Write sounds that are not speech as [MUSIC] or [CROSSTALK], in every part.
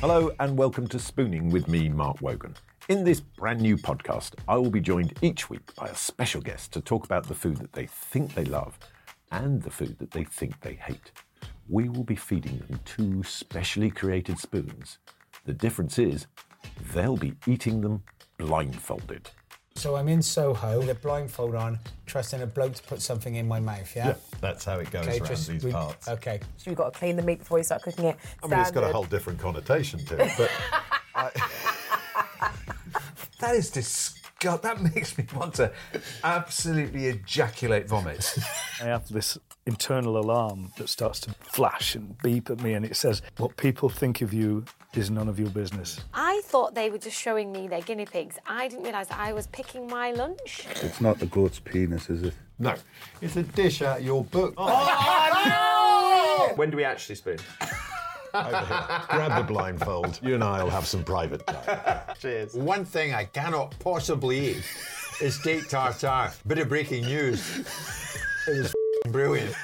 Hello and welcome to Spooning with me, Mark Wogan. In this brand new podcast, I will be joined each week by a special guest to talk about the food that they think they love and the food that they think they hate. We will be feeding them two specially created spoons. The difference is they'll be eating them blindfolded. So I'm in Soho with a blindfold on, trusting a bloke to put something in my mouth, yeah? That's how it goes Okay, around just these we- parts. Okay. So you've got to clean the meat before you start cooking it. I mean, it's got a whole different connotation to it, but [LAUGHS] That is disgusting. God, that [LAUGHS] makes me want to absolutely ejaculate vomit. [LAUGHS] I have this internal alarm that starts to flash and beep at me, and it says, What people think of you is none of your business. I thought they were just showing me their guinea pigs. I didn't realise I was picking my lunch. It's not the goat's penis, is it? no, it's a dish out of your book. Oh, [LAUGHS] when do we actually spoon? Over here. Grab the blindfold. You and I will have some private time. Cheers. One thing I cannot possibly eat is steak tartare. Bit of breaking news. It was f***ing brilliant.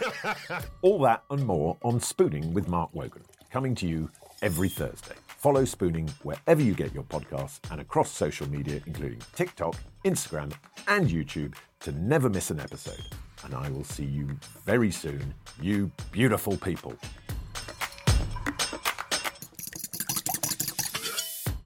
All that and more on Spooning with Mark Wogan, coming to you every Thursday. Follow Spooning wherever you get your podcasts and across social media, including TikTok, Instagram, and YouTube, to never miss an episode. And I will see you very soon, you beautiful people.